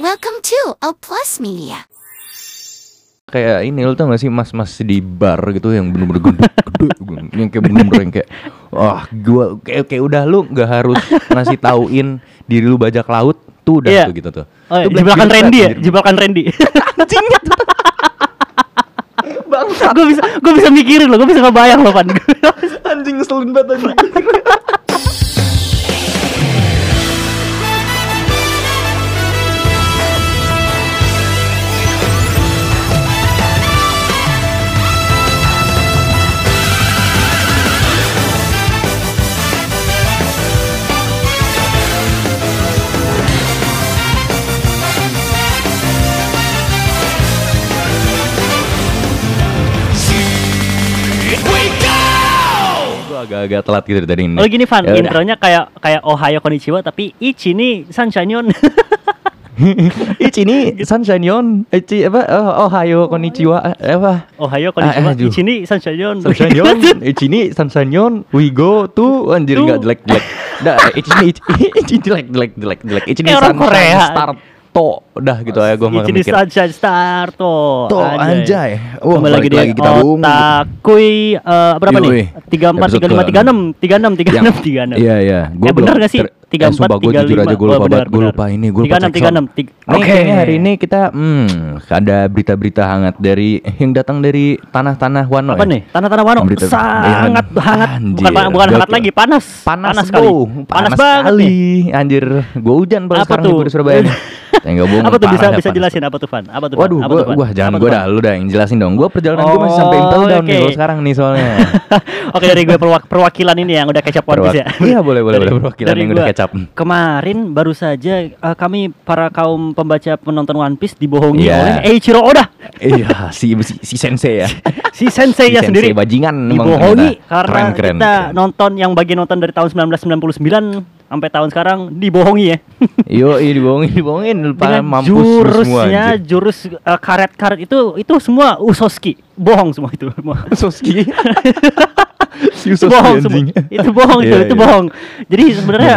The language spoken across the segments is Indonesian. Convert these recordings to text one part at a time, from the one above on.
Welcome to O Plus Media. kayak ini lo tau gak sih mas-mas di bar gitu yang bener-bener gede, gede yang kayak bener-bener yang kayak wah gua kayak kayak udah lu nggak harus ngasih tauin diri lu bajak laut tuh udah Iya. tuh gitu tuh. Oh, Itu Black jebakan Beard Randy ya, jebakan Randy. Bangsat. gue bisa gue bisa mikirin loh, gue bisa ngebayang loh, Pan. anjing ngeselin banget anjing. Agak-agak telat gitu dari ini. Oh gini Van, Ya udah. intronya kayak kayak Ohio Konnichiwa tapi Ichi ni Sunshine Ichi ini Sunshine Yon. Ichi apa? Oh, Ohio konnichiwa. Eh, Apa? Ohio Ah, Konnichiwa, aduh. Ichi ni Sunshine Sunshine Yon. Ichi ini Sunshine Yon. We go to anjir enggak jelek jelek. Dah, Ichi ini Ichi, jelek jelek jelek jelek. Ichi ini Sunshine Korea. Start to. Udah gitu aja gua Ichi ni mikir. Sunshine Star to. To anjay. Wah, Kembali lagi di lagi kita, Bung. Otakui eh, berapa Yoi. nih? Tiga empat, tiga lima, tiga enam, tiga enam, tiga Yang- enam, tiga enam. Iya iya. Eh, bener gak sih? Tiga eh, empat, sumpah, gua tiga lima. gue lupa banget. Gue lupa ini. Gue Tiga enam, tiga enam, tiga- Oke, hari ini kita hmm ada berita-berita hangat dari yang datang dari tanah-tanah Wano. Apa ya? nih? Tanah-tanah Wano sangat Iya, hangat. Bukan bukan hangat lagi, panas. Panas, sekali. Panas, banget. Anjir, gue hujan pada sekarang di Surabaya. nih. Ya, nggak bohong, Apa tuh bisa bisa jelasin apa tuh Van? Apa tuh? Van? Waduh, Apa gua, tuh, Van? wah jangan gue dah, lu dah yang jelasin dong. Gue perjalanan gue masih sampai Oh, impel down nih oke. kalau sekarang nih soalnya. Oke dari gue perwak- perwakilan ini yang udah kecap Piece ya. Perwak- Iya, boleh, boleh, boleh, perwakilan dari yang udah gua. kecap. Kemarin baru saja eh, kami para kaum pembaca penonton One Piece dibohongi Iya. oleh Eiichiro Oda. Iya, si, si si sensei ya. Si sensei ya Si sendiri bajingan dibohongi karena Keren, keren, kita keren. nonton yang bagian nonton dari tahun 1999 sampai tahun sekarang dibohongi ya. Yo, iya dibohongin, dibohongin lupa Dengan mampus semua jurusnya, anjir. jurus eh, karet-karet itu itu semua Usoski. Bohong semua itu. Soski. si Usoski bohong semua. itu bohong itu Iya, itu iya. bohong jadi sebenarnya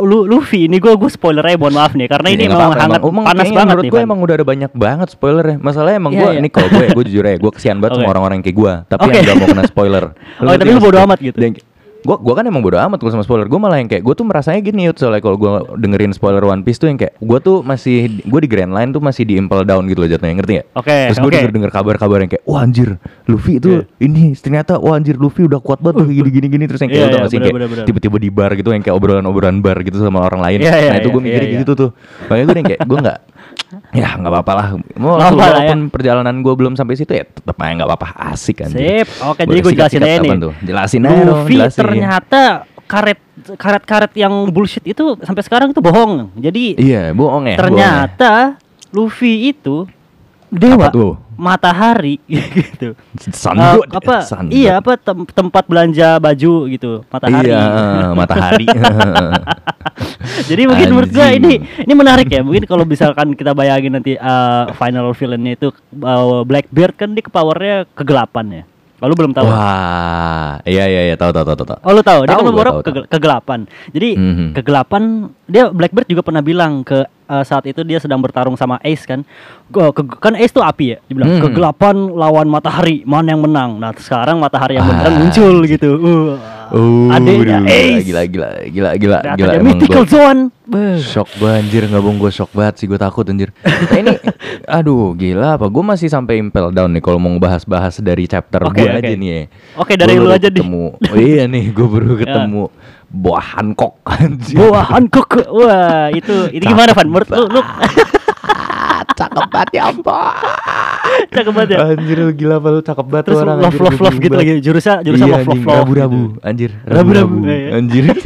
Lu- Luffy ini gue gue spoiler aja mohon maaf nih karena ini Iya, nggak memang apa-apa, hangat emang. Panas banget menurut nih gue emang udah ada banyak banget spoiler ya Masalahnya emang Iya, gue, iya. ini kalau gue, gue jujur aja Gue kesian banget sama Oke. orang-orang kayak gue Tapi Oke. yang gak mau kena spoiler Oh, tapi lu bodo amat gitu? Gue gua kan emang bodo amat kalau sama spoiler. Gue malah yang kayak, gue tuh merasanya gini Yud, Soalnya kalau gue dengerin spoiler One Piece tuh yang kayak Gue tuh masih, gue di Grand Line tuh masih di impel down gitu loh jatuhnya. Ngerti gak? Oke, Terus gue oke. denger-denger kabar-kabar yang kayak Wah anjir, Luffy itu ini ternyata Wah anjir, Luffy udah kuat banget tuh gini-gini Terus yang kayak Iya, lu tau iya, gak sih? bener, kayak tiba-tiba di bar gitu Yang kayak obrolan-obrolan bar gitu sama orang lain. Iya, iya, Nah itu gue iya, mikir iya, gitu tuh. Makanya gue yang kayak, gue gak Ya nggak apa-apa lah. Mau Nggak lah Walaupun perjalanan gue belum sampai situ ya tetap aja nggak apa-apa. Asik kan Sip. Oke, jadi gue jelasin aja nih. Jelasin aja dong Luffy jelasin. Ternyata karet karet-karet yang bullshit itu sampai sekarang tuh bohong jadi Iya bohong ya ternyata Luffy itu dewa Apa tuh? matahari gitu Sun Eh, God, apa sun iya apa tem- tempat belanja baju gitu matahari Iya matahari Jadi mungkin menurut gua Anjing. ini ini menarik ya. Mungkin kalau misalkan kita bayangin nanti uh, final villainnya itu uh, Blackbeard kan dia ke powernya kegelapan ya. Lalu belum tahu. Wah Iya iya iya tahu tahu tahu tahu Oh lu tahu, dia kan kege- kegelapan. Jadi Mhm. kegelapan dia Blackbird juga pernah bilang ke uh, saat itu dia sedang bertarung sama Ace kan. Ke- kan Ace tuh api ya. Dia bilang Mhm. kegelapan lawan matahari, mana yang menang. Nah, sekarang matahari yang beneran Ah. muncul gitu. Uh, Uh, adanya aduh, Ace. Gila gila gila gila Ternyata gila mythical gua zone. Shock banget anjir nggak bohong gue shock banget sih gue takut anjir. Nah, ini aduh gila apa gue masih sampai impel down nih kalau mau ngebahas-bahas dari chapter Oke, gue oke. aja nih ya. Oke, dari Gua lu aja, ketemu. Oh iya nih gue baru ketemu buah Hancock anjir. Buah Hancock. Wah, itu itu gimana Van? Menurut lu, lu cakep banget ya ampun. cakep banget ya. Anjir lu gila apa lu cakep banget Terus orang love love love gitu lagi. Jurusnya jurusnya Iya, love love love. rabu-rabu gitu. anjir Rabu-rabu, rabu-rabu iya. anjir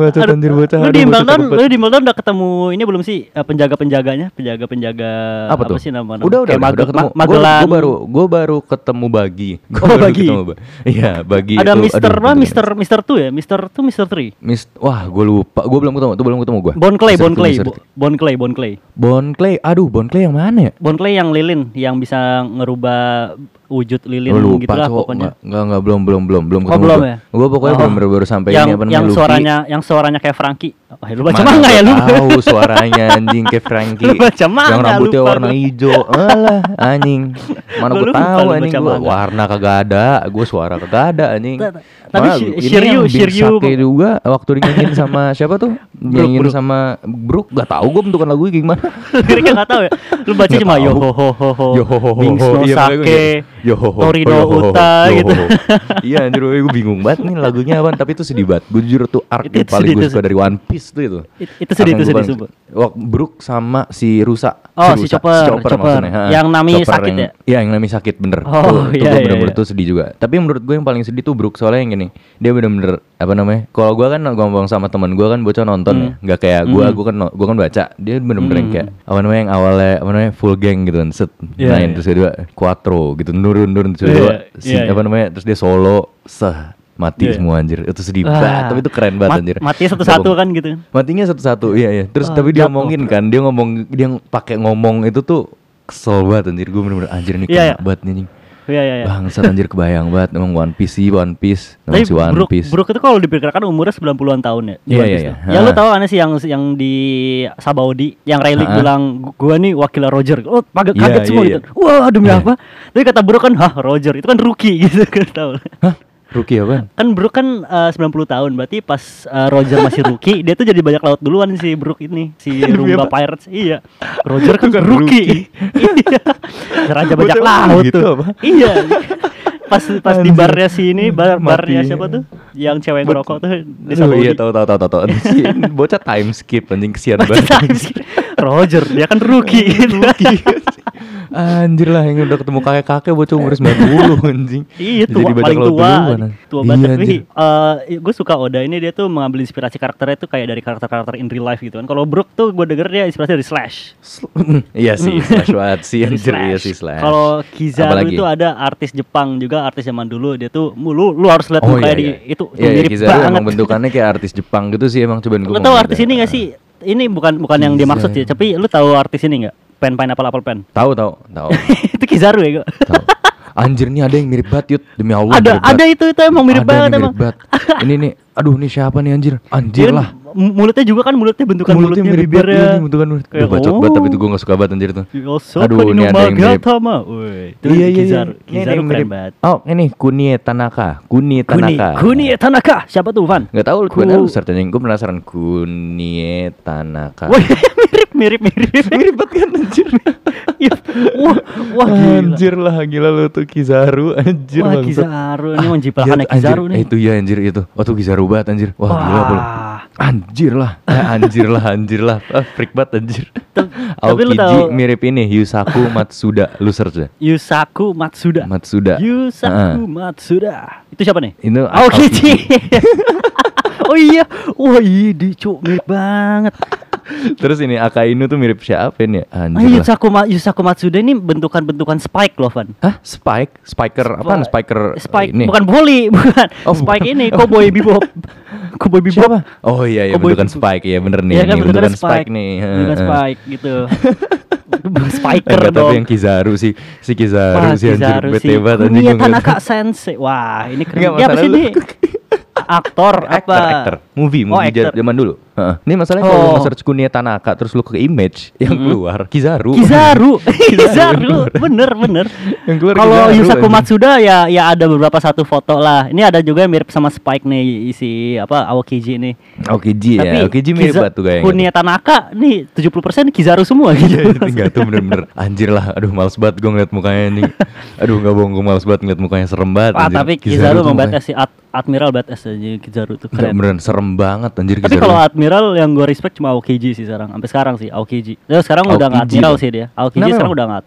Bacot Aduh, anjir bocah Lu di cakep lu di Melton udah ketemu ini belum sih eh, penjaga-penjaganya, penjaga-penjaga apa tuh? sih nama? Udah udah Kayak udah, ketemu. Ma- Gua- Magelan. Gua baru gua baru ketemu Bagi. Gua Oh, baru Bagi. Iya, Bagi Ada itu, Mister apa? Mister Mister Two ya? Mister Two, Mister Three. Mis wah, gue lupa. Gue belum ketemu. Tuh belum ketemu gue. Bon Clay, Bon Clay, Bo- Bon Clay, Bon Clay. Bon Clay. Aduh, Bon Clay yang mana ya? Bon Clay yang lilin yang bisa ngerubah wujud lilin Lu gitu lupa lah cowok pokoknya. Enggak, enggak, belum, belum, belum, belum Oh, ketemu belum gua. ya? Gua pokoknya Oh. belum baru, baru sampai yang ini apa namanya yang Luffy. suaranya yang suaranya kayak Frankie. Oh, lu baca Mana manga ya lu? gua Tahu suaranya anjing kayak Frankie. Lu baca manga, Yang rambutnya lupa warna gua. hijau. Alah, anjing. Mana Gua gua lupa tahu anjing gua warna kagak ada, gua suara kagak ada anjing. Ta- ta- tapi Shiryu- Shiryu- juga waktu dinyanyiin sama siapa tuh? Nyanyiin sama Brook, gak tahu gua bentukan lagunya gimana. Liriknya nggak tahu ya. Lu baca cuma yo ho ho ho ho. Yo ho ho ho gua sake. gitu. Yo ho ho. Torino uta gitu. Iya anjir gue bingung banget nih lagunya apa tapi itu sedih banget. Gue jujur tuh arc paling gue suka dari One Piece tuh itu. It- itu sedih, itu sedih, paling- Wak Brook sama si Rusa. Oh, si, si. Chopper, Chopper Chopper. maksudnya, ha. Yang Nami Chopper sakit yang- ya? Iya yang Nami sakit bener. Oh, tuh, iya, iya, bener-bener iya. tuh sedih juga. Tapi menurut gue yang paling sedih tuh Brook soalnya yang gini. Dia bener-bener apa namanya? Kalau gue kan ngomong sama teman gue kan bocah nonton Hmm. ya. Nggak kayak gue, Hmm. gue kan gue kan baca. Dia bener-bener yang Hmm. kayak apa namanya yang awalnya apa namanya full gang gitu kan. Set Iya, main iya. terus kedua quattro gitu nurun-nurun terus Iya, kedua iya, si- iya. apa namanya terus dia solo seh mati Iya. semua anjir. Itu sedih banget, tapi itu keren banget Mat- anjir. Matinya satu-satu kan gitu. Matinya satu-satu, iya iya. Terus Wah, tapi dia ngomongin kan, dia ngomong dia pakai ngomong itu tuh kesel banget anjir. Gue bener-bener anjir ini Iya, kena iya. banget nih. Iya iya iya. Bangsat anjir kebayang banget emang One Piece sih One Piece. Emang Tapi si One Brook, Piece. Brook itu kalau diperkirakan umurnya 90-an tahun ya. Iya, iya, iya. Ya lu Ha. tahu aneh sih yang yang di Sabaudi yang Rayleigh Ha. bilang "Gu- gua nih wakil Roger. Oh, kaget, Iya, kaget semua iya, gitu. Wah, demi Iya. apa? Tapi kata Brook kan, "Hah, Roger itu kan rookie" gitu kan tahu. Hah? Rookie apaan? Kan Brook kan eh, 90 tahun, berarti pas eh, Roger masih rookie, dia tuh jadi banyak laut duluan si Brook ini, si Rumba apa? Pirates. Iya. Roger kan Bukan rookie. iya. Raja bajak laut gitu tuh. apa? Iya. Pas pas di barnya si ini, bar barnya siapa tuh? Yang cewek Bot- ngerokok tuh di Aduh, iya tahu tahu tahu tahu. Si Bocah time skip anjing kesian banget. Roger, dia kan rookie gitu. Anjir lah yang udah ketemu kakek-kakek bocah umur 90 anjing. Iya Jadi tua bajak paling tua, tua Iya, banget. anjir. Tapi gue suka Oda ini dia tuh mengambil inspirasi karakternya tuh kayak dari karakter-karakter in real life gitu kan. Kalau Brook tuh gue denger dia inspirasi dari Slash. Iya sih, slash banget sih anjir iya sih slash. Kalau Kizaru Apalagi? itu ada artis Jepang juga artis zaman dulu dia tuh lu lu harus lihat Oh mukanya iya, di iya. itu tuh Iya, iya, mirip Kizaru banget. emang bentukannya kayak artis Jepang gitu sih emang cobain gue. Lu tahu artis ini gak sih? Ini bukan bukan yang dia maksud sih, Kizaru. tapi lu tahu artis ini nggak? Pen pineapple apple pen. Tahu tahu tahu. itu Kizaru ya, tahu. Anjir nih ada yang mirip banget Yud Demi Allah ada mirip ada itu itu emang mirip Ada banget emang. mirip banget. Ini nih Aduh nih siapa nih anjir Anjir lah mulutnya juga kan mulutnya bentukan mulutnya, mirip banget bibirnya. iya bentukan mulut. Kayak, bacot banget tapi itu oh. gue gak suka banget anjir tuh Yosoka Aduh, ini ada yang mirip. Itu Iya iya Kizaru. iya Ini Kizaru keren mirip. banget. Oh ini Kunie Tanaka Kunie Kuni, Tanaka Kuni Tanaka. Siapa tuh, Van? Gak tau lu lu search anjing Gue penasaran Kunie Tanaka Wah, mirip, mirip, mirip. Mirip banget kan anjir Iya. Wah, wah gila. Anjir lah gila lu tuh Kizaru Anjir Wah, bangsat. Kizaru ini Ah, anjir. Kizaru nih. Eh, Itu ya anjir itu Oh tuh Kizaru banget anjir Wah, gila pula Anjir lah eh, Anjir lah Anjir lah ah, Freak banget anjir Tapi- lu tahu- mirip ini Yusaku Matsuda Lu search ya Yusaku Matsuda. Matsuda Yusaku Ah. Matsuda. Itu siapa nih? Itu Aokiji. oh iya. Wah, iya, dia, Cuk, mirip banget. Terus ini Akainu tuh mirip siapa ini Ah, Anjir lah Yusaku, Ma- Yusaku Matsuda ini bentukan-bentukan Spike loh, Van. Hah? Spike? Spiker? Apaan? Spiker Spike ini? bukan volley, bukan. Oh, Spike bukan. ini Cowboy Bebop. Cowboy Bebop. Siapa? Oh iya iya Cowboy bentukan Bebop. Spike ya bener nih Iya kan ini bentukan bentukan Spike, nih Bentukan. Spike gitu. Eh, Spiker enggak, dong. tapi yang Kizaru sih si Kizaru Wah, anjir Kizaru bete sih. banget anjing ngeliat. Tanaka Sensei. Wah, ini keren. Dia apa sih ini? Aktor apa? Actor, actor. Movie, Oh, movie actor. zaman dulu. Heeh. Ini masalahnya kalau Oh. lu search Kunia Tanaka terus lu ke image yang keluar Kizaru. Kizaru, Kizaru. Bener bener. Yang keluar Kalau Yusaku anjing. Matsuda ya ya ada beberapa satu foto lah. Ini ada juga yang mirip sama Spike nih si apa Aokiji nih. Aokiji ya, Aokiji mirip Kiza- banget tuh kayaknya. Kunia Tanaka nih 70% Kizaru semua gitu. Iya, enggak tuh bener-bener anjir lah. Aduh, males banget gue ngeliat mukanya anjing. Aduh, enggak bohong gue males banget ngeliat mukanya serem banget. Anjir. tapi Kizaru Kizaru Ad- Admiral badass aja Kizaru tuh Enggak keren. beneran serem banget anjir Tapi Kizaru. kalau Admiral yang gue respect cuma Aokiji sih sekarang. Sampai sekarang sih Aokiji. Dia sekarang udah nggak Aokiji Admiral sih dia. Aokiji Kenapa sekarang emang? udah nggak.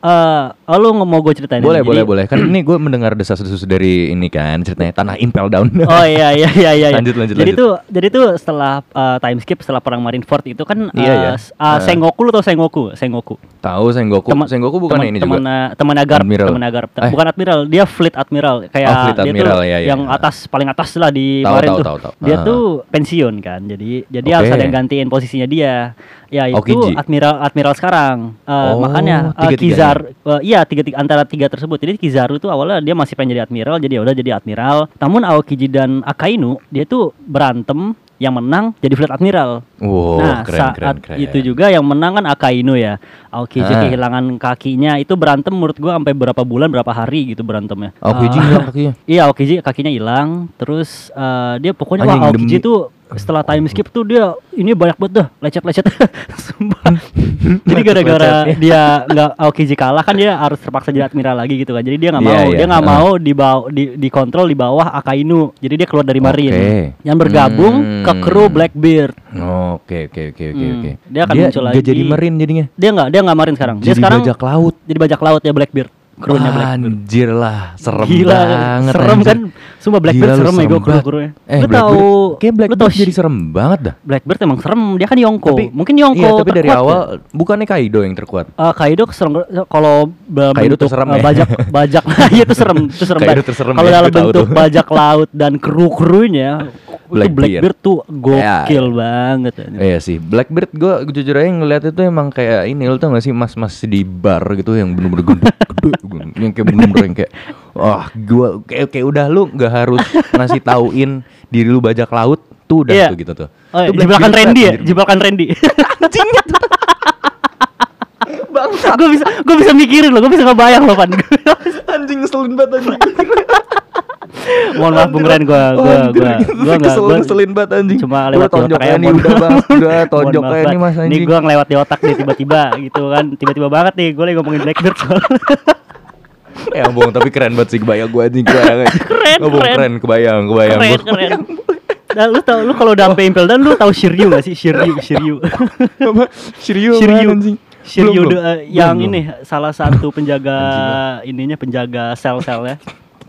Eh, lu nggak mau gue ceritain? boleh ini? boleh Jadi- boleh kan ini gue mendengar desas-desus dari ini kan ceritanya tanah impel down Oh iya iya iya iya. Lanjut, lanjut, Jadi lanjut. tuh jadi tuh setelah uh, time skip setelah perang Marineford itu kan uh, Iya, iya. s- uh. Sengoku lu tau Sengoku? Sengoku. Tahu Sengoku. Teman- Sengoku bukan teman, ini teman, juga. eh, teman agar Admiral. teman agar Eh. bukan admiral dia fleet admiral kayak Oh, fleet dia admiral, tuh ya, ya, yang ya. atas paling atas lah di Tahu, Marin tahu, tuh tahu, tahu. dia Ah. tuh pensiun kan jadi jadi Oke. harus ada yang gantiin posisinya dia ya itu Okiji. admiral admiral sekarang Eh, Oh, makanya eh, tiga-tiganya. Kizar eh, iya tiga, tiga antara tiga tersebut jadi Kizaru tuh awalnya dia masih pengen jadi admiral jadi ya udah jadi admiral namun Aokiji dan Akainu dia tuh berantem yang menang jadi fleet admiral Wow, nah, keren, saat keren, keren. itu juga yang menang kan Akainu ya. Aokiji Ah. kehilangan kakinya itu berantem menurut gua sampai berapa bulan berapa hari gitu berantemnya. Aokiji Ah, hilang kakinya. Iya, Aokiji kakinya hilang. Terus eh, dia pokoknya wah, Anjing, Aokiji demi- tuh setelah time skip tuh dia ini banyak banget dah lecet-lecet. Sumpah. Jadi gara-gara Lecet-lecetnya. dia nggak Aokiji kalah kan dia harus terpaksa jadi admiral lagi gitu kan. Jadi dia nggak Iya, mau, iya. dia nggak Ah. mau di di dikontrol di bawah Akainu. Jadi dia keluar dari Marine. Oke. Yang bergabung ke Hmm. kru Blackbeard. Oke, oke, oke, oke, Hmm, oke. dia akan muncul nggak lagi. jadi Marine jadinya. Dia nggak, dia nggak marin sekarang. Dia Jadi sekarang bajak laut. jadi bajak laut ya Blackbeard. Krunya Blackbeard. Anjir lah, serem Gila, banget. serem anjir. kan? Sumpah Blackbeard Gila, serem ya gue kru-krunya. Eh, lu tahu, kayak lu Blackbeard tahu jadi serem banget dah. Blackbeard emang serem. Dia kan Yonko. Tapi Mungkin Yonko Iya, tapi dari awal ya. bukannya Kaido yang terkuat. Eh, Kaido serem kalau Kaido tuh bentuk serem eh, ya. bajak bajak iya itu serem itu serem Kaido banget. tuh serem kalau ya, dalam bentuk tuh. bajak laut dan kru krunya itu Blackbeard. Blackbeard tuh gokil Ya. banget ya. Iya sih, Blackbeard gue jujur aja ngeliat itu emang kayak ini lo tau gak sih mas-mas di bar gitu yang bener-bener gede, gede, yang kayak bener-bener yang kayak wah gue kayak kayak udah lu nggak harus ngasih tauin diri lu bajak laut tuh udah Iya. tuh gitu tuh. Oh, Itu jebakan Blackbeard Randy ya, jebakan Randy. gue bisa gue bisa mikirin loh, gue bisa ngebayang loh kan. anjing ngeselin banget anjing. Mohon maaf Bung Ren gue gue gue gue nggak Keselin, gue ngeselin banget anjing. cuma lewat di otak aja udah bang, udah tonjok aja nih mas Ini anjing. gue ngelewat di otak nih tiba-tiba gitu kan, tiba-tiba banget nih gue lagi ngomongin Blackbird soalnya. Ya ampun, tapi keren banget sih kebayang gue anjing kebayang. Keren, Ngomong keren. keren, kebayang, kebayang. keren Gua- keren. Dan lu tau lu kalau udah sampai Impel dan lu tahu Shiryu gak sih Shiryu Shiryu Apa? Shiryu, Shiryu anjing? Shiryu Belum, de- belum. eh, yang Belum, ini salah satu penjaga ininya penjaga sel-selnya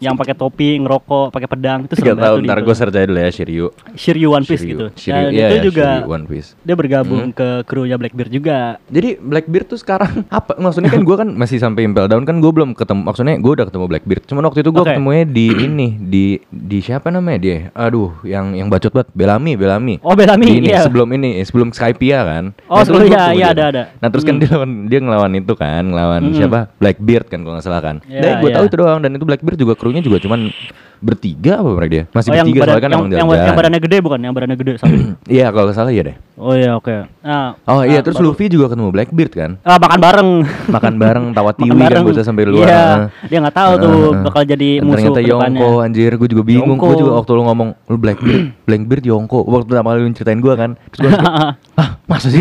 yang pakai topi ngerokok pakai pedang itu Gak serem banget ntar gue aja dulu ya Shiryu Shiryu One Piece Shiryu. gitu Shiryu, dan iya, itu iya, juga Shiryu One Piece. dia bergabung Hmm. ke krunya Blackbeard juga Jadi Blackbeard tuh sekarang apa? Maksudnya kan gue kan masih sampai Impel Down kan gue belum ketemu. Maksudnya gue udah ketemu Blackbeard. Cuman waktu itu gue Oke. ketemunya di ini di di siapa namanya dia? Aduh, yang yang bacot banget. Bellamy, Bellamy. Oh, Bellamy, Di ini, iya. sebelum ini, sebelum Skypia kan. Oh, Nah, sebelum- iya, iya, ada, ada. Nah terus kan Hmm. dia lawan dia ngelawan itu kan, ngelawan Mm-mm. siapa? Blackbeard kan kalau nggak salah kan. Iya, Dan gue iya. tahu itu doang. Dan itu Blackbeard juga krunya juga cuman bertiga apa mereka dia? Masih oh bertiga badan, soalnya kan yang, emang yang, yang badannya gede bukan? Yang badannya gede satu Iya kalau salah iya deh. oh iya oke. Nah Oh iya ah, terus baru- Luffy juga ketemu Blackbeard kan. ah, makan bareng. Makan bareng tawa tiwi kan bocah sampai luar. Iya, dia nggak tahu tuh bakal jadi Dan musuh ternyata. Yongko anjir gue juga bingung. Gue juga waktu lu ngomong lu Blackbeard Blackbeard Yongko. Waktu pertama kali lu ceritain gue kan terus gue ah masa sih?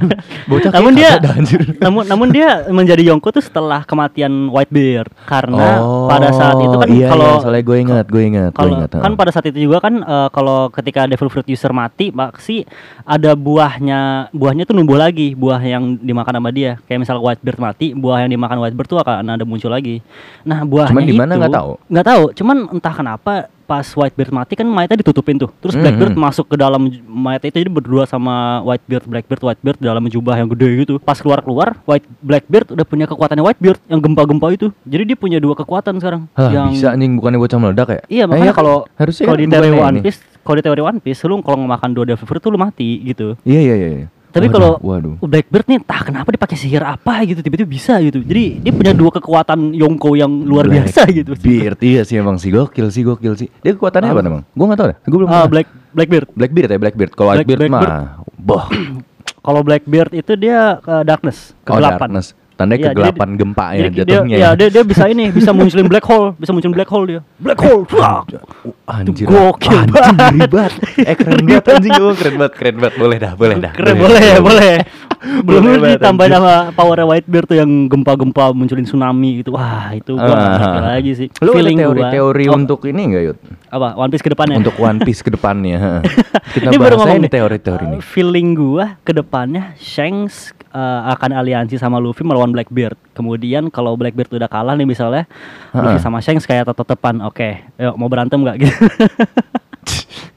Bocah namun dia anjir. namun namun dia menjadi Yonko tuh setelah kematian Whitebeard karena Oh, pada saat itu kan iya, kalau iya, soalnya gue ingat gue ingat gue kalau ingat kan pada saat itu juga kan eh, kalau ketika Devil Fruit user mati pasti ada buahnya buahnya tuh numbuh lagi buah yang dimakan sama dia. Kayak misal Whitebeard mati buah yang dimakan Whitebeard tuh akan ada muncul lagi. Nah buahnya Cuman di mana? itu nggak tahu. nggak tahu. Cuman entah kenapa pas Whitebeard mati kan mayatnya ditutupin tuh terus Mhm. Blackbeard masuk ke dalam mayat itu jadi berdua sama Whitebeard Blackbeard Whitebeard dalam jubah yang gede gitu pas keluar keluar White Blackbeard udah punya kekuatannya Whitebeard yang gempa-gempa itu jadi dia punya dua kekuatan sekarang Hah, yang bisa anjing bukannya bocah meledak ya Iya Eh, makanya iya, kalau harusnya kalau kan di teori One. Piece, kalau di teori One Piece lu kalau makan dua Devil Fruit tuh lu mati gitu. iya iya iya iya. Tapi kalau waduh Blackbeard nih entah kenapa dia pakai sihir apa gitu tiba-tiba bisa gitu. Jadi dia punya dua kekuatan Yonko yang luar biasa gitu. Blackbeard iya sih emang sih gokil sih gokil sih dia kekuatannya Ah. apa emang gue nggak tahu deh gue belum Ah. Black Blackbeard. Blackbeard ya Blackbeard kalau Black- Blackbeard. mah boh Kalau Blackbeard itu dia ke darkness, Oh, kegelapan. darkness. Tandanya Iya, kegelapan jadi- gempa ya Jadi dia, jatuhnya ya, dia dia bisa ini, bisa munculin black hole, bisa munculin black hole dia. Black hole. wah. Anjir, gokil anjing banget. Eh keren banget anjing gue keren banget, keren banget. Boleh dah, boleh dah. Keren boleh ya, boleh. Belum ditambah anjir. sama powernya Whitebeard tuh yang gempa-gempa munculin tsunami gitu. Wah, itu gua Ah. lagi sih. Lu Feeling gua. teori-teori Oh, untuk ini enggak Yud? apa? One Piece ke depannya. Untuk One Piece ke depannya. heeh. Kita Ini baru ngomong nih teori-teori Uh, nih. Feeling gua ke depannya Shanks uh, akan aliansi sama Luffy melawan Blackbeard. Kemudian kalau Blackbeard udah kalah nih misalnya, Luffy Ha-ha. sama Shanks kayak tetep-tetepan. Oke, yuk mau berantem nggak gitu.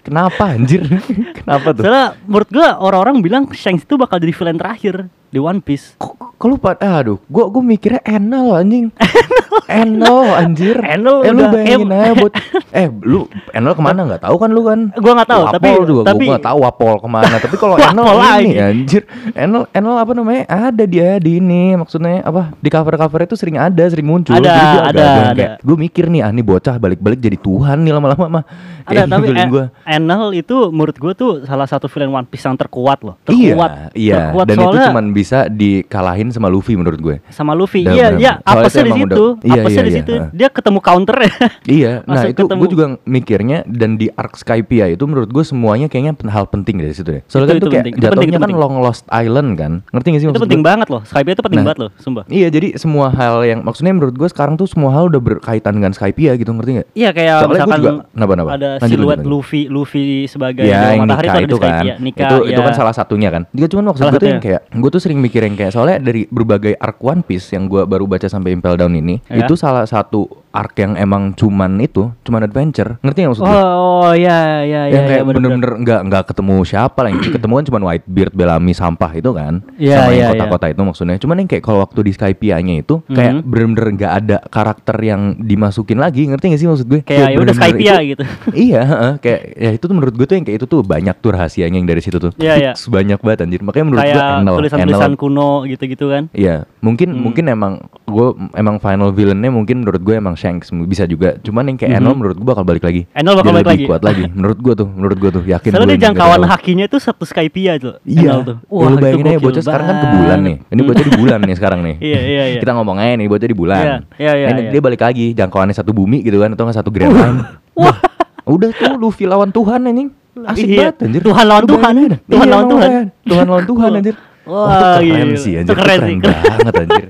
Kenapa anjir? Kenapa tuh? Soalnya menurut gua orang-orang bilang Shanks itu bakal jadi villain terakhir di One Piece. Kok, Kalau lupa, aduh, gua gua mikirnya Enel anjing. Enel anjir. Enel eh, lu udah bayangin aja buat eh lu Enel ke mana nggak tahu kan lu kan? Gua nggak tahu, Wapol tapi- juga tapi- gua nggak tahu Wapol ke mana. tapi kalau Enel Wapol ini anjir. Enel Enel apa namanya? Ada dia di ini maksudnya apa? Di cover-cover itu sering ada, sering muncul. Ada, Jadi gua ada, ada. kayak, Gua mikir nih, ah nih bocah balik-balik jadi Tuhan nih lama-lama mah. Ada tapi En- gua. Enel itu menurut gue tuh salah satu villain One Piece yang terkuat loh. Iya, Terkuat. iya. Terkuat Dan itu soalnya cuman bisa dikalahin sama Luffy menurut gue. sama Luffy. Iya, iya, apa itu sih di situ? Iya, Apa sih iya, di iya, situ? ha. Dia ketemu counter ya. Iya, nah itu gue juga mikirnya dan di arc Skypiea itu menurut gue semuanya kayaknya hal penting dari situ deh. Soalnya Itu- kan itu itu kayak penting, itu jatuhnya penting, itu kan penting. long lost island kan, ngerti gak sih itu penting gue? banget loh. Skype itu penting Nah. banget loh, sumpah. Iya, jadi semua hal yang maksudnya menurut gue sekarang tuh semua hal udah berkaitan dengan Skypiea gitu, ngerti gak? Iya kayak Soalnya misalkan juga- kenapa-kenapa? ada Lanjut, siluet lanjut. Luffy Luffy sebagai Ya, yang matahari nikah itu, itu kan. Nikah, itu itu ya. kan salah satunya kan. Dia cuman maksud gue tuh yang kayak, gue tuh sering mikir yang kayak soalnya dari berbagai arc One Piece yang gue baru baca sampai Impel Down ini, Ya. itu salah satu arc yang emang cuman itu, cuman adventure, ngerti gak maksud gue? Oh, oh ya ya ya yang kayak ya, bener-bener. nggak nggak ketemu siapa lah yang ketemu kan cuma Whitebeard, Bellamy, sampah itu kan Iya, sama yang iya, kota-kota itu maksudnya cuman yang kayak kalau waktu di Skypiea-nya itu kayak Mhm. bener-bener nggak ada karakter yang dimasukin lagi ngerti gak sih maksud gue Kayak ya udah Skypiea itu- gitu. iya kayak ya itu tuh menurut gue tuh yang kayak itu tuh banyak tuh rahasianya yang dari situ tuh Iya, iya. banyak banget anjir makanya menurut gue Kayak Enel tulisan-tulisan Enel- kuno gitu-gitu kan. Iya, mungkin Hmm. mungkin emang gue emang final villainnya mungkin menurut gue emang Shanks bisa juga. Cuman yang kayak Mhm. Enel menurut gue bakal balik lagi. Enel bakal Dia balik lebih lagi. kuat lagi. Menurut gue tuh, menurut gue tuh yakin. Soalnya dia jangkauan hakinya itu satu Skypiea tuh. Iya. Enel tuh. Wah, lu itu bayangin aja bocah sekarang kan ke bulan nih. Ini bocah di bulan nih sekarang nih. Iya, iya, iya. Kita ngomong aja nih bocah di bulan. Iya, iya, iya, iya. dia balik lagi jangkauannya satu bumi gitu kan atau nggak satu grand line. Wah. Udah tuh Luffy lawan Tuhan anjing. Asik Iya. banget anjir. Tuhan lawan Tuhan. aja. Tuhan Iya, lawan Tuhan. Tuhan lawan Tuhan anjir. Wah, Wah, itu keren gila. sih Itu anjir. Itu keren keren, sih. banget anjir.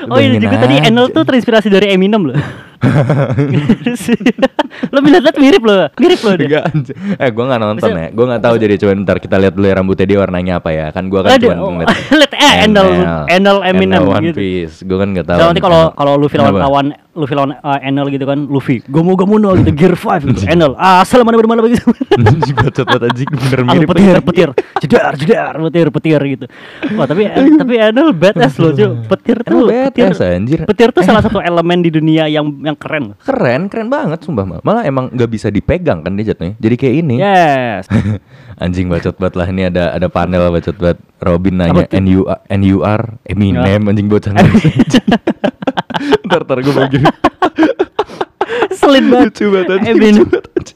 Lu Oh iya juga tadi Enel aja. tuh terinspirasi dari Eminem loh. lo lihat mirip loh, mirip loh dia. Eh gua gak nonton Bisa- ya Gua gak tahu jadi cuman ntar kita lihat dulu ya rambutnya dia warnanya apa ya Kan gua kan cuma oh, ngeliat lihat eh Enel, Enel Eminem One gitu. Piece Gua kan gak tahu nanti kalau kalau lawan Kenapa? lawan Luffy lawan uh, Enel gitu kan, Luffy gomu gomu no gitu, gear 5 gitu. Enel, ah asal mana mana begitu. Bacot banget anjing Bener Ah, mirip petir, petir, jedar, jedar, petir, petir gitu. Wah tapi tapi Enel badass loh cuy. Petir tuh, petir, anjir. petir tuh salah satu elemen di dunia yang yang keren. Keren Keren banget sumpah Mal. Malah emang gak bisa dipegang kan dia jatuhnya Jadi kayak ini Yes. Anjing bacot banget lah Ini ada ada panel bacot banget Robin nanya Apa tuh? NU, NUR Eminem anjing bocah. Ntar ntar gue begini Selin banget. Lucu banget Eminem. lucu banget.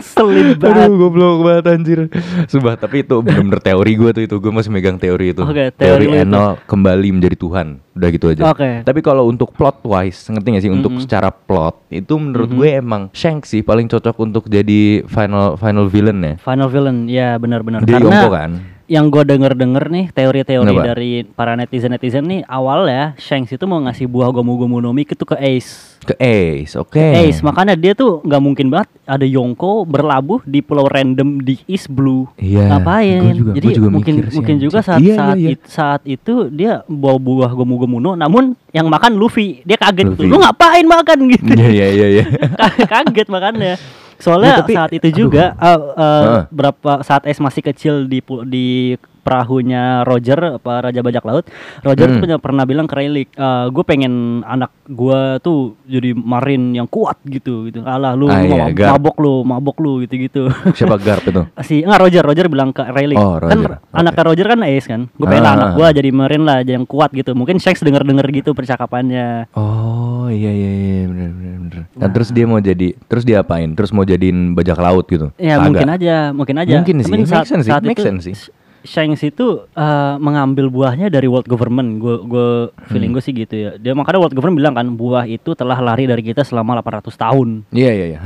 Selin banget. Aduh goblok banget anjir Sumpah tapi itu bener-bener teori gue tuh itu Gue masih megang teori itu Oke, Teori teori. Enel kembali menjadi Tuhan Udah gitu aja Oke. Tapi kalau untuk plot wise Ngerti gak sih Untuk Mhm. secara plot Itu menurut Mhm. gue emang Shanks sih paling cocok untuk jadi final final villain ya Final villain, ya benar-benar. Dia Karena Yonko kan yang gue denger-denger nih teori-teori Kenapa? dari para netizen-netizen nih awal ya Shanks itu mau ngasih buah Gomu Gomu no Mi itu ke Ace. Ke Ace oke Ace makanya dia tuh nggak mungkin banget ada Yonko berlabuh di pulau random di East Blue. Iya, Ngapain? gua juga- Jadi gua juga mungkin mikir sih, mungkin juga saat Iya, saat, iya, iya. it- saat itu dia bawa buah Gomu Gomu no namun yang makan Luffy. Dia kaget tuh. Luffy. Lu ngapain makan gitu. Iya iya iya iya kaget makannya. Soalnya Ya, tapi- saat itu aduh. juga uh, uh, Heeh. berapa saat Es masih kecil di di perahunya Roger apa Raja Bajak Laut, Roger Hmm. tuh punya- pernah bilang ke Rayleigh, gue pengen anak gue tuh jadi marin yang kuat gitu gitu. Alah lu, Ah, iya, mab- mabok lu, mabok lu gitu-gitu. Siapa Garp itu si enggak Roger, Roger bilang ke Rayleigh. Oh, Kan Roger. Oke. anaknya Roger kan Ace kan. Gue pengen Ah. anak gue jadi marin lah, jadi yang kuat gitu. Mungkin Shanks denger-denger gitu percakapannya. Oh iya iya iya bener bener bener. Nah, terus dia mau jadi terus dia apain? Terus mau jadiin bajak laut gitu? Ya Kagak. mungkin aja, mungkin aja. Mungkin sih, Tapi make saat, sense sih, saat make itu, sense sih. Sh- Shanks itu eh, mengambil buahnya dari world government. Gue gue feeling Hmm. gue sih gitu ya. Dia makanya world government bilang kan buah itu telah lari dari kita selama 800 tahun. Iya iya iya.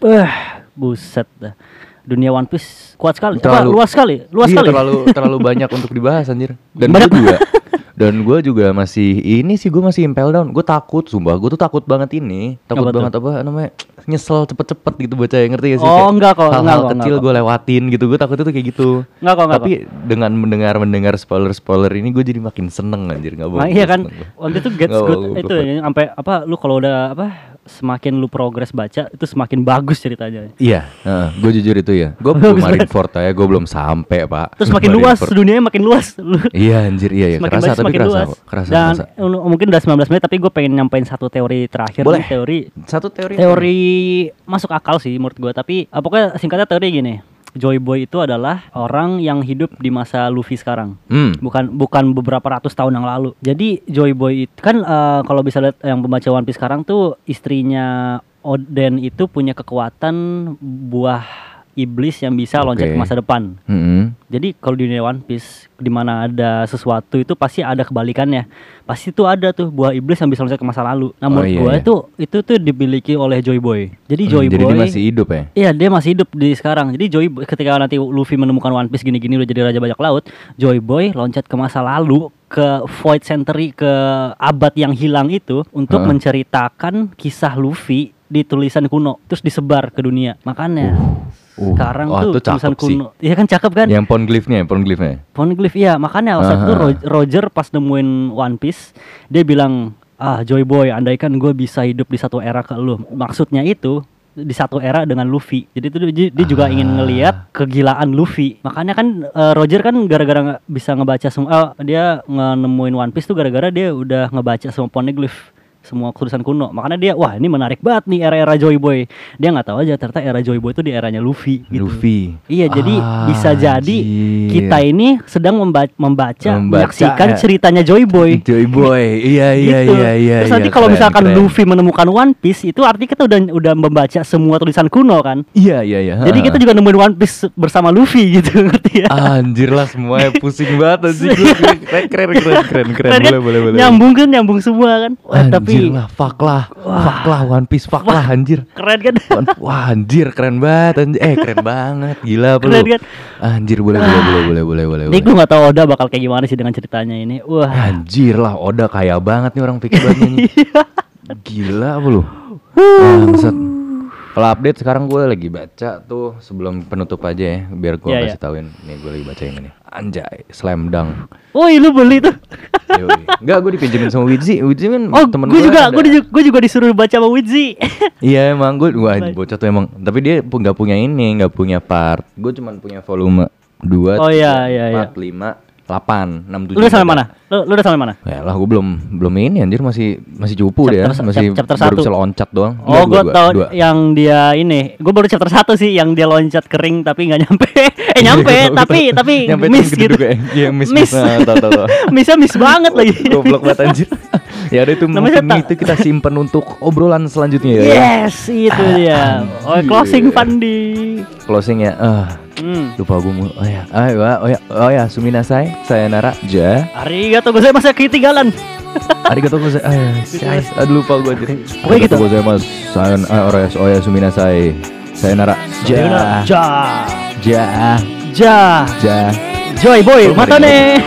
Eh, buset dah. Dunia One Piece kuat sekali. Apa, Terlalu- luas sekali, luas Iya, sekali. terlalu terlalu banyak untuk dibahas anjir. Dan Banyak. gue juga dan gue juga masih ini sih gue masih impel down. Gue takut sumpah. Gue tuh takut banget ini. Takut Apa tuh? banget apa namanya? Nyesel cepet-cepet gitu baca ngerti gak sih? Oh, Kayak enggak kok, enggak Hal-hal kok, kecil enggak gue lewatin gitu. Gue takut itu kayak gitu. Enggak kok, enggak Tapi dengan mendengar mendengar spoiler spoiler ini gue jadi makin seneng anjir nggak bohong. Nah, iya kan, waktu itu gets good itu ya, sampai apa lu kalau udah apa semakin lu progres baca itu semakin bagus ceritanya. Iya, gue jujur itu ya. Gue belum Marineford ya, gue belum sampai pak. Terus makin luas, dunianya makin luas. Lu Iya anjir, iya, semakin kerasa baca tapi kerasa, luas. kerasa, Dan kerasa. uh, mungkin udah 19 menit tapi gue pengen nyampein satu teori terakhir Boleh. nih, teori Satu teori. teori masuk akal sih menurut gue tapi uh, pokoknya singkatnya teori gini. Joy Boy itu adalah orang yang hidup di masa Luffy sekarang. Hmm. bukan bukan beberapa ratus tahun yang lalu. Jadi Joy Boy itu kan eh, kalau bisa lihat yang pembaca One Piece sekarang tuh istrinya Oden itu punya kekuatan buah iblis yang bisa loncat Oke. ke masa depan. Mm-mm. Jadi kalau di dunia One Piece di mana ada sesuatu itu pasti ada kebalikannya. Pasti tuh ada tuh buah iblis yang bisa loncat ke masa lalu. Nah, Oh, menurut iya, gua iya. itu itu tuh dimiliki oleh Joy Boy. Jadi Hmm, Joy jadi Boy dia masih hidup ya. Iya dia masih hidup di sekarang. Jadi Joy Boy- ketika nanti Luffy menemukan One Piece gini-gini udah jadi raja bajak laut, Joy Boy loncat ke masa lalu ke Void Century ke abad yang hilang itu untuk Heeh. menceritakan kisah Luffy di tulisan kuno terus disebar ke dunia. Makanya Uh, sekarang wah, tuh tulisan kuno. Iya kan cakep kan? Yang poneglyphnya, poneglyphnya. Poneglyph iya, makanya saat itu Aha. Ro- Roger pas nemuin One Piece, dia bilang, "Ah, Joy Boy, andaikan gue bisa hidup di satu era ke lu." Maksudnya itu di satu era dengan Luffy. Jadi itu dia, juga ingin ngelihat kegilaan Luffy. Makanya kan eh, Roger kan gara-gara bisa ngebaca semua eh, dia nemuin One Piece tuh gara-gara dia udah ngebaca semua poneglyph semua tulisan kuno makanya dia wah ini menarik banget nih era-era Joy Boy dia nggak tahu aja ternyata era Joy Boy itu di eranya Luffy gitu Luffy. Iya, jadi bisa jadi Anjir. kita ini sedang membaca, membaca, Membaca, menyaksikan ya. ceritanya Joy Boy. Joy Boy. Iya iya Gitu. iya iya. Terus iya, nanti kalau keren, misalkan keren. Luffy menemukan One Piece, itu artinya kita udah udah membaca semua tulisan kuno kan. Iya iya iya. Jadi kita juga nemuin One Piece bersama Luffy gitu, ngerti ya? Anjir lah semuanya pusing banget anjir keren keren keren keren keren boleh boleh boleh. Nyambung kan, nyambung semua kan. Wah, Anjir lah, fuck lah, fuck lah One Piece, fuck lah anjir. keren kan? Wah anjir keren banget anjir. Eh keren banget Gila apa Keren kan? Anjir boleh boleh boleh boleh boleh boleh boleh. gue gak tahu Oda bakal kayak gimana sih dengan ceritanya ini. Wah, Anjir lah Oda kaya banget nih orang pikir banget nih Iya. Gila apa lu Bangsat Kalau update sekarang gue lagi baca tuh sebelum penutup aja ya Biar gue Iya, kasih tauin. Nih gue lagi baca yang ini. Anjay Slam Dunk. Woi lu beli tuh. Enggak gue dipinjemin sama Widzi. Widzi kan Oh, temen gue juga, gue juga, gue juga disuruh baca sama Widzi. Iya emang gue wah bocah tuh emang tapi dia nggak punya ini nggak punya part. Gue cuman punya volume 2 Oh, iya, iya, iya. 4 5 8 6 7 lu udah sampai mana? Lu, lu udah sampai mana? Ya lah gue belum belum ini anjir masih masih cupu dia Chapter sa- masih chapter baru satu. bisa loncat doang. Oh, gue tau dua. yang dia ini. Gue baru chapter satu sih, yang dia loncat kering tapi nggak nyampe. eh nyampe, Iya, gua tapi tapi Nyampe miss gitu. gedung kayak- Iya miss Miss. miss. Nah, tahu tahu tahu. Missnya miss banget lagi. Goblok banget anjir. ya udah itu mungkin itu kita simpan untuk obrolan selanjutnya ya. Yes, itu dia. Oh, closing Fandi. Closing ya. Ah, Hmm. lupa gue mau. Oh ya, ah, ya, oh ya, oh ya, suminasai, sayonara, ja. Arigato gue masa ketinggalan. Arigatou gozaimasu. Ah, say- aduh lupa gue anjir. Pokoknya gitu. Gozaimasu. Sayon ah, ora oh ya suminasai. Sayonara. Ja. Ja. Ja. Ja. Ja. Joy boy, Oh, mata nih.